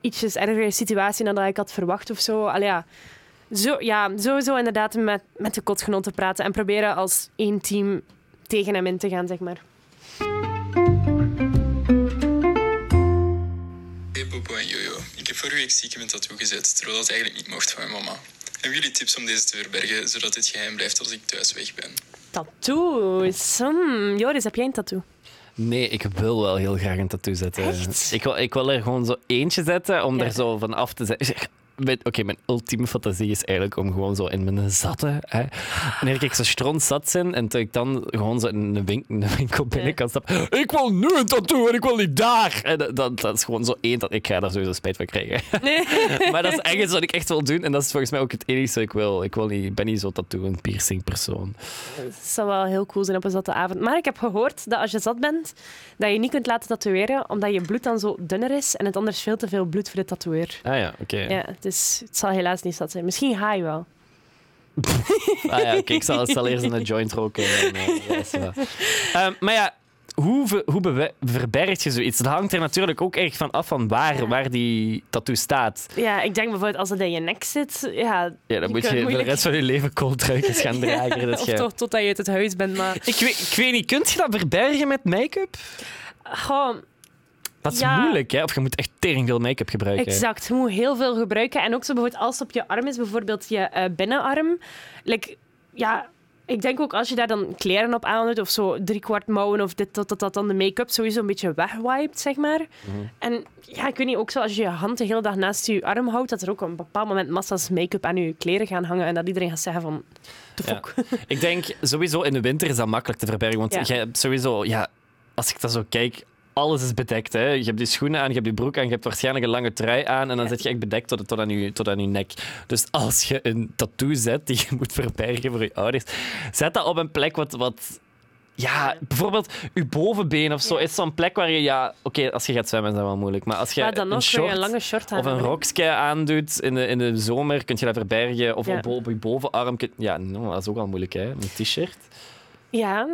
Speaker 2: ietsjes ergere situatie dan dat ik had verwacht of zo. Allee, ja. Zo, ja, sowieso inderdaad met, met de kotgenoot te praten en proberen als één team tegen hem in te gaan, zeg maar.
Speaker 8: Hey Bobo en Jojo, ik heb vorige week stiekem een tattoo gezet, terwijl dat eigenlijk niet mocht van mijn mama. Hebben jullie tips om deze te verbergen, zodat dit geheim blijft als ik thuis weg ben?
Speaker 2: Tattoos. Hmm. Joris, heb jij een tattoo?
Speaker 1: Nee, ik wil wel heel graag een tattoo zetten.
Speaker 2: Echt?
Speaker 1: Ik wil, ik wil er gewoon zo eentje zetten om
Speaker 2: Ja.
Speaker 1: er zo van af te zijn. Mijn- Oké, mijn ultieme fantasie is eigenlijk om gewoon zo in mijn zatten. Hè, wanneer ik zo stront zat ben en dat ik dan gewoon zo in een, wink, een winkel binnen kan stappen. Ik wil nu een tattoo en ik wil niet daar. En dat, dat, dat is gewoon zo één dat ik ga daar sowieso spijt van krijgen.
Speaker 2: Nee.
Speaker 1: maar dat is echt iets wat ik echt wil doen en dat is volgens mij ook het enige wat ik wil. Ik, wil niet, ben niet zo tattoo en piercing persoon.
Speaker 2: Dat zou wel heel cool zijn op een zatte avond. Maar ik heb gehoord dat als je zat bent, dat je niet kunt laten tatoeëren, omdat je bloed dan zo dunner is en het anders veel te veel bloed voor de tatoeëer.
Speaker 1: Ah ja, oké.
Speaker 2: Ja, dus het zal helaas niet zat zijn. Misschien ga je wel.
Speaker 1: Ah ja, ik zal, zal eerst een joint roken. En, eh. Ehm, maar ja, hoe, ver- hoe verberg je zoiets? Dat hangt er natuurlijk ook erg van af van waar, waar die tattoo staat.
Speaker 2: Ja, ik denk bijvoorbeeld als het in je nek zit, ja...
Speaker 1: Ja, dan moet je de rest van je leven kooltruikjes gaan dragen. Dat
Speaker 2: Of
Speaker 1: je...
Speaker 2: toch totdat je uit het huis bent, maar...
Speaker 1: ik, weet, ik weet niet, kun je dat verbergen met make-up?
Speaker 2: Goh,
Speaker 1: Dat is
Speaker 2: Ja.
Speaker 1: moeilijk, hè? Of je moet echt tering veel make-up gebruiken.
Speaker 2: exact. Je moet heel veel gebruiken. En ook zo bijvoorbeeld als het op je arm is, bijvoorbeeld je eh, binnenarm. Like, ja... Ik denk ook als je daar dan kleren op aandoet of zo driekwart mouwen of dit, dat, dat, dat dan de make-up sowieso een beetje wegwiped, zeg maar.
Speaker 1: Mhm.
Speaker 2: En ja, ik weet niet, ook zo als je je hand de hele dag naast je arm houdt, dat er ook op een bepaald moment massa's make-up aan je kleren gaan hangen en dat iedereen gaat zeggen van, de
Speaker 1: Ja.
Speaker 2: fuck.
Speaker 1: Ik denk sowieso in de winter is dat makkelijk te verbergen. Want
Speaker 2: Ja.
Speaker 1: jij hebt sowieso, ja, als ik dat zo kijk, alles is bedekt. Hè. Je hebt die schoenen aan, je hebt die broek aan, je hebt waarschijnlijk een lange trui aan en dan zit je echt bedekt tot, tot, aan je, tot aan je nek. Dus als je een tattoo zet die je moet verbergen voor je ouders, zet dat op een plek wat. wat ja, bijvoorbeeld je bovenbeen of zo is zo'n plek waar je, ja, oké, als je gaat zwemmen is dat wel moeilijk, maar als je
Speaker 2: Maar dan
Speaker 1: een
Speaker 2: je
Speaker 1: short
Speaker 2: een lange short aan
Speaker 1: of een rokje aandoet in de, in de zomer, kun je dat verbergen. Of
Speaker 2: Ja.
Speaker 1: op, op je bovenarm. kun- Ja, nou, dat is ook al moeilijk, hè? Een t-shirt.
Speaker 2: Ja.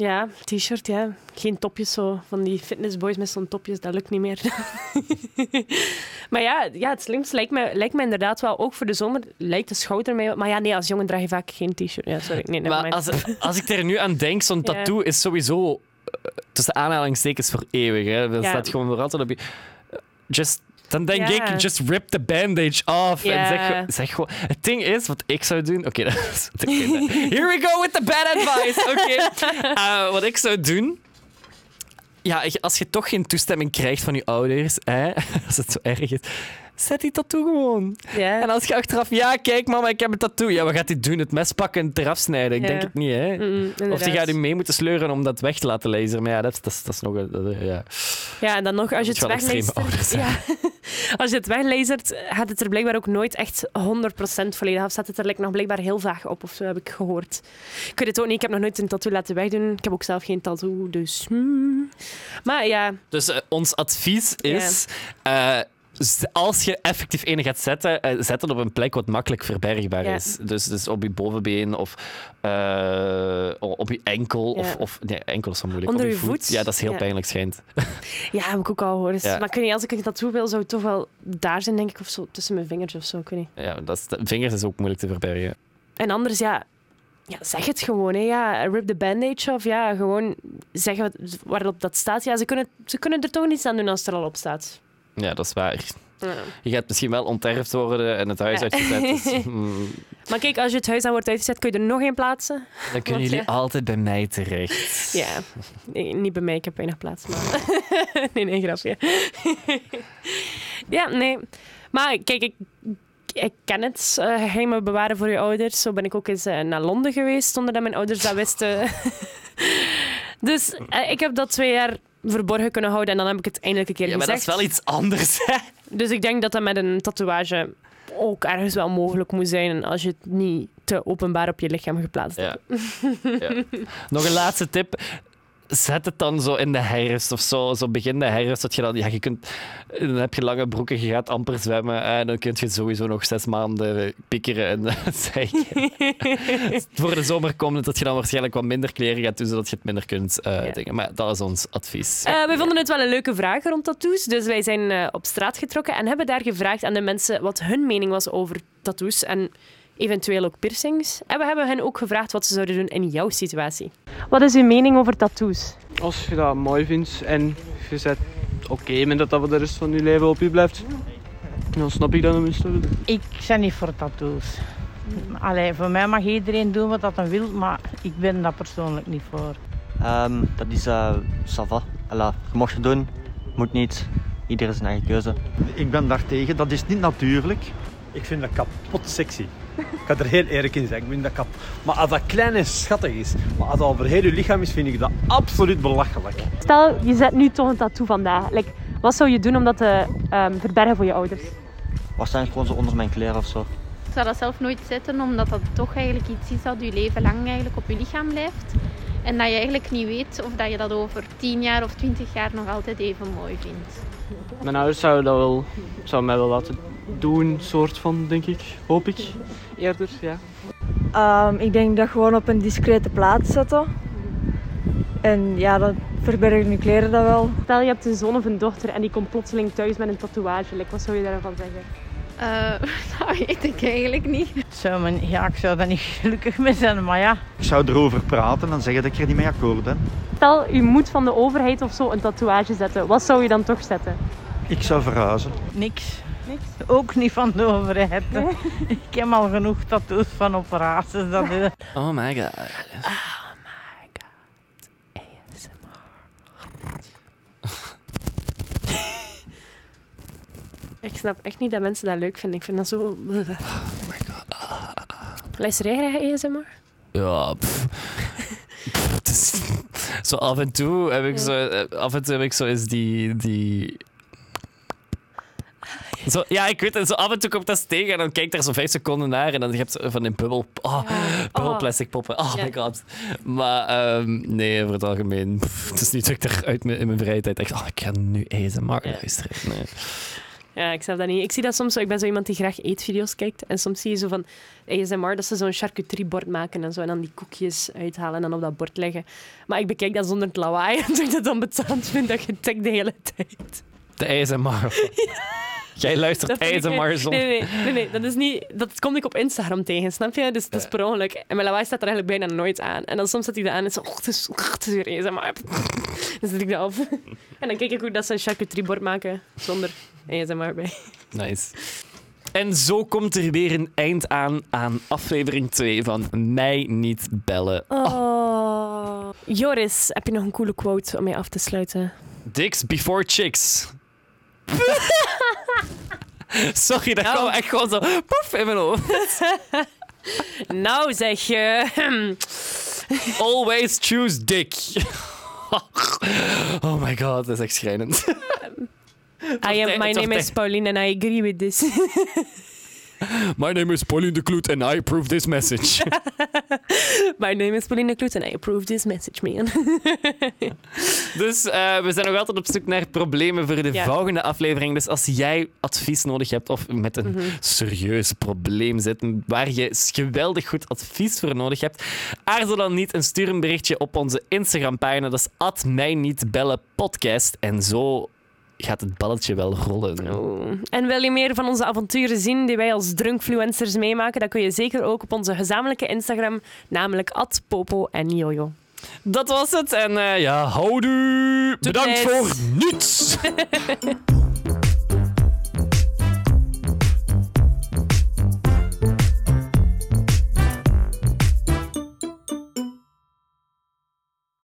Speaker 2: Ja, t-shirt, ja. Geen topjes zo. Van die fitnessboys met zo'n topjes, dat lukt niet meer. maar ja, ja, het slimste lijkt me, lijkt me inderdaad wel, ook voor de zomer, lijkt de schouder mij... Maar ja, nee, als jongen draag je vaak geen t-shirt. Ja, sorry. Nee,
Speaker 1: Maar als, als ik er nu aan denk, zo'n
Speaker 2: Ja.
Speaker 1: tattoo is sowieso eh, tussen aanhalingstekens voor eeuwig. Hè. Dat
Speaker 2: Ja.
Speaker 1: staat gewoon voor altijd op je... Just, dan denk ik, just rip the bandage off. En zeg, zeg gewoon... Het ding is, wat ik zou doen... Oké, is... Here we go with the bad advice. Oké. Eh, wat ik zou doen... Ja, als je toch geen toestemming krijgt van je ouders, hè, als het zo erg is, zet die tattoo gewoon.
Speaker 2: ja.
Speaker 1: En als je achteraf, ja, kijk mama, ik heb een tattoo. Ja, wat gaat hij doen? Het mes pakken en het eraf snijden? Ik
Speaker 2: Ja.
Speaker 1: denk het niet, hè.
Speaker 2: Mm,
Speaker 1: Of die gaat u mee moeten sleuren om dat weg te laten lezen. Maar ja, dat is, dat is, dat is nog... dat is- ja.
Speaker 2: Ja, en dan nog, als je het wegleest... Ja. Als je het wegleest, gaat het er blijkbaar ook nooit echt 100% volledig af. Staat het er like, nog blijkbaar heel vaag op, of zo heb ik gehoord. Ik weet het ook niet, ik heb nog nooit een tattoo laten wegdoen. Ik heb ook zelf geen tattoo, dus... hmm. Maar ja,
Speaker 1: Dus eh, ons advies is... eh, als je effectief ene gaat zetten, eh, zet het op een plek wat makkelijk verbergbaar
Speaker 2: Ja.
Speaker 1: is. Dus, dus op je bovenbeen of eh, op je enkel. Of,
Speaker 2: Ja.
Speaker 1: of, nee, enkel is wel moeilijk.
Speaker 2: Onder
Speaker 1: op
Speaker 2: je voet.
Speaker 1: Ja, dat is heel pijnlijk schijnt.
Speaker 2: ja, heb ik ook al gehoord.
Speaker 1: Ja.
Speaker 2: Maar ik weet niet, als ik een tattoo wil, zou het toch wel daar zijn, denk ik. Of zo, tussen mijn vingers of zo, ik niet.
Speaker 1: Ja, dat is, de vingers is ook moeilijk te verbergen.
Speaker 2: En anders, ja, ja zeg het gewoon. Hè. Ja, rip the bandage of ja, gewoon zeggen waarop dat staat. Ja, ze kunnen, ze kunnen er toch niets aan doen als het er al op staat.
Speaker 1: Ja, dat is waar.
Speaker 2: Ja.
Speaker 1: Je gaat misschien wel onterfd worden en het huis uitgezet. Dus, mm,
Speaker 2: Maar kijk, als je het huis aan wordt uitgezet, kun je er nog één plaatsen.
Speaker 1: dan kunnen jullie
Speaker 2: ja.
Speaker 1: altijd bij mij terecht.
Speaker 2: Ja, nee, niet bij mij, ik heb weinig plaats. Maar... nee, nee, grapje. ja, nee. Maar kijk, ik, ik ken het, eh, geheimen bewaren voor je ouders. Zo ben ik ook eens eh, naar Londen geweest, zonder dat mijn ouders dat wisten. dus eh, ik heb dat twee jaar verborgen kunnen houden en dan heb ik het eindelijk een keer
Speaker 1: Ja, maar dat
Speaker 2: gezegd.
Speaker 1: is wel iets anders. Hè?
Speaker 2: Dus ik denk dat dat met een tatoeage ook ergens wel mogelijk moet zijn als je het niet te openbaar op je lichaam geplaatst hebt.
Speaker 1: Ja. ja. Nog een laatste tip. Zet het dan zo in de herfst of zo, zo begin de herfst. Dat je dan, ja, je kunt, dan heb je lange broeken, je gaat amper zwemmen. En dan kun je sowieso nog zes maanden piekeren en eh, zeggen. Voor de zomer komt het dat je dan waarschijnlijk wat minder kleren gaat doen, zodat je het minder kunt eh,
Speaker 2: Ja.
Speaker 1: dingen. Maar dat is ons advies.
Speaker 2: Eh, wij vonden het wel een leuke vraag rond tattoos. Dus wij zijn eh, op straat getrokken en hebben daar gevraagd aan de mensen wat hun mening was over tattoos en eventueel ook piercings. En we hebben hen ook gevraagd wat ze zouden doen in jouw situatie. Wat is uw mening over tattoos?
Speaker 9: Als je dat mooi vindt en je bent oké met dat dat voor de rest van je leven op je blijft, dan snap ik dat tenminste wel.
Speaker 10: Ik ben niet voor tattoos. Allee, voor mij mag iedereen doen wat dat hij wil, maar ik ben daar persoonlijk niet voor.
Speaker 11: Ehm, dat is uh, sava. Alla, je mocht het doen, moet niet. Ieder is zijn eigen keuze.
Speaker 12: Ik ben daartegen, dat is niet natuurlijk. Ik vind dat kapot sexy. Ik ga er heel eerlijk in zijn. Ik vind dat kap... Maar als dat klein en schattig is, maar als dat over heel je lichaam is, vind ik dat absoluut belachelijk.
Speaker 2: Stel, je zet nu toch een tattoo vandaag. Like, wat zou je doen om dat te ehm, verbergen voor je ouders?
Speaker 11: Waarschijnlijk gewoon zo onder mijn kleren of zo.
Speaker 13: Ik zou dat zelf nooit zetten, omdat dat toch eigenlijk iets is dat je leven lang eigenlijk op je lichaam blijft. En dat je eigenlijk niet weet of dat je dat over 10 jaar of 20 jaar nog altijd even mooi vindt.
Speaker 9: Mijn ouders zouden dat wel, zouden mij wel laten doen, soort van, denk ik. Hoop ik. Eerder, ja.
Speaker 14: Ehm, ik denk dat gewoon op een discrete plaats zetten. En ja, dan verbergen je kleren dat wel.
Speaker 2: Stel, je hebt een zoon of een dochter en die komt plotseling thuis met een tatoeage. Like, wat zou je daarvan zeggen?
Speaker 13: Eh, dat weet ik eigenlijk niet.
Speaker 10: Zou men, ja, ik zou daar niet gelukkig mee zijn, maar ja.
Speaker 12: Ik zou erover praten en zeggen dat ik er niet mee akkoord ben.
Speaker 2: Stel, je moet van de overheid of zo een tatoeage zetten. Wat zou je dan toch zetten?
Speaker 12: Ik zou verhuizen.
Speaker 10: Niks. Niks? Ook niet van de overheid. Ik heb al genoeg tattoos van operaties. Dat is...
Speaker 1: Oh my god.
Speaker 2: Ik snap echt niet dat mensen dat leuk vinden. Ik vind dat zo... Oh my god. Luister jij graag ASMR?
Speaker 1: Ja, pff. Pff, het is- zo af en toe heb ik zo, eh, af en toe heb ik zo eens die, die... Zo, ja, ik weet het. Zo af en toe komt dat tegen en dan kijk ik daar zo vijf seconden naar en dan heb je van die bubbel, oh, bubbelplastic poppen. Oh
Speaker 2: Ja.
Speaker 1: my god. Maar ehm, nee, over het algemeen. pff, het is niet dat ik er uit mijn, in mijn vrije tijd echt, oh, ik ga nu ASMR luisteren. Nee.
Speaker 2: Ja, ik snap dat niet. Ik zie dat soms zo. Ik ben zo iemand die graag eetvideo's kijkt. En soms zie je zo van ASMR dat ze zo'n charcuteriebord maken en zo. En dan die koekjes uithalen en dan op dat bord leggen. Maar ik bekijk dat zonder het lawaai. En ik dat dan betaald vind dat je tikt de hele tijd.
Speaker 1: De ASMR. Jij luistert
Speaker 2: Dat ik-
Speaker 1: zonder...
Speaker 2: Nee, nee, nee, nee, dat is niet... Dat kom ik op Instagram tegen, snap je? Dus dat is per ongeluk. En mijn lawaai staat er eigenlijk bijna nooit aan. En dan soms zet ik dat aan en zo... Oh, het, is, oh, het is weer ASMR. Dan zet ik dat af. En dan kijk ik hoe dat ze een charcuteriebord maken zonder ASMR bij.
Speaker 1: Nice. En zo komt er weer een eind aan aan aflevering 2 van Mij Niet Bellen.
Speaker 2: Oh. Joris, heb je nog een coole quote om mee af te sluiten?
Speaker 1: Dicks before chicks. Sorry, dat
Speaker 2: Nou.
Speaker 1: kwam echt gewoon zo poef in mijn hoofd.
Speaker 2: nou zeg je...
Speaker 1: Always choose dick. Oh my god, dat is echt schrijnend.
Speaker 2: I am, my name is Pauline and I agree with this.
Speaker 1: My name is Pauline de Kloet and I approve this message.
Speaker 2: my name is Pauline Kloet and I approve this message, man.
Speaker 1: Dus eh, we zijn nog altijd op zoek naar problemen voor de
Speaker 2: Ja.
Speaker 1: volgende aflevering. Dus als jij advies nodig hebt of met een
Speaker 2: Mhm.
Speaker 1: serieus probleem zit waar je geweldig goed advies voor nodig hebt, aarzel dan niet en stuur een berichtje op onze Instagram-pagina. Dat is at mij niet bellen podcast. En zo gaat het balletje wel rollen.
Speaker 2: Oh. En wil je meer van onze avonturen zien die wij als drunkfluencers meemaken, dan kun je zeker ook op onze gezamenlijke Instagram, namelijk Popo en Jojo.
Speaker 1: Dat was het. En eh, ja, houdoe. Bedankt voor niets.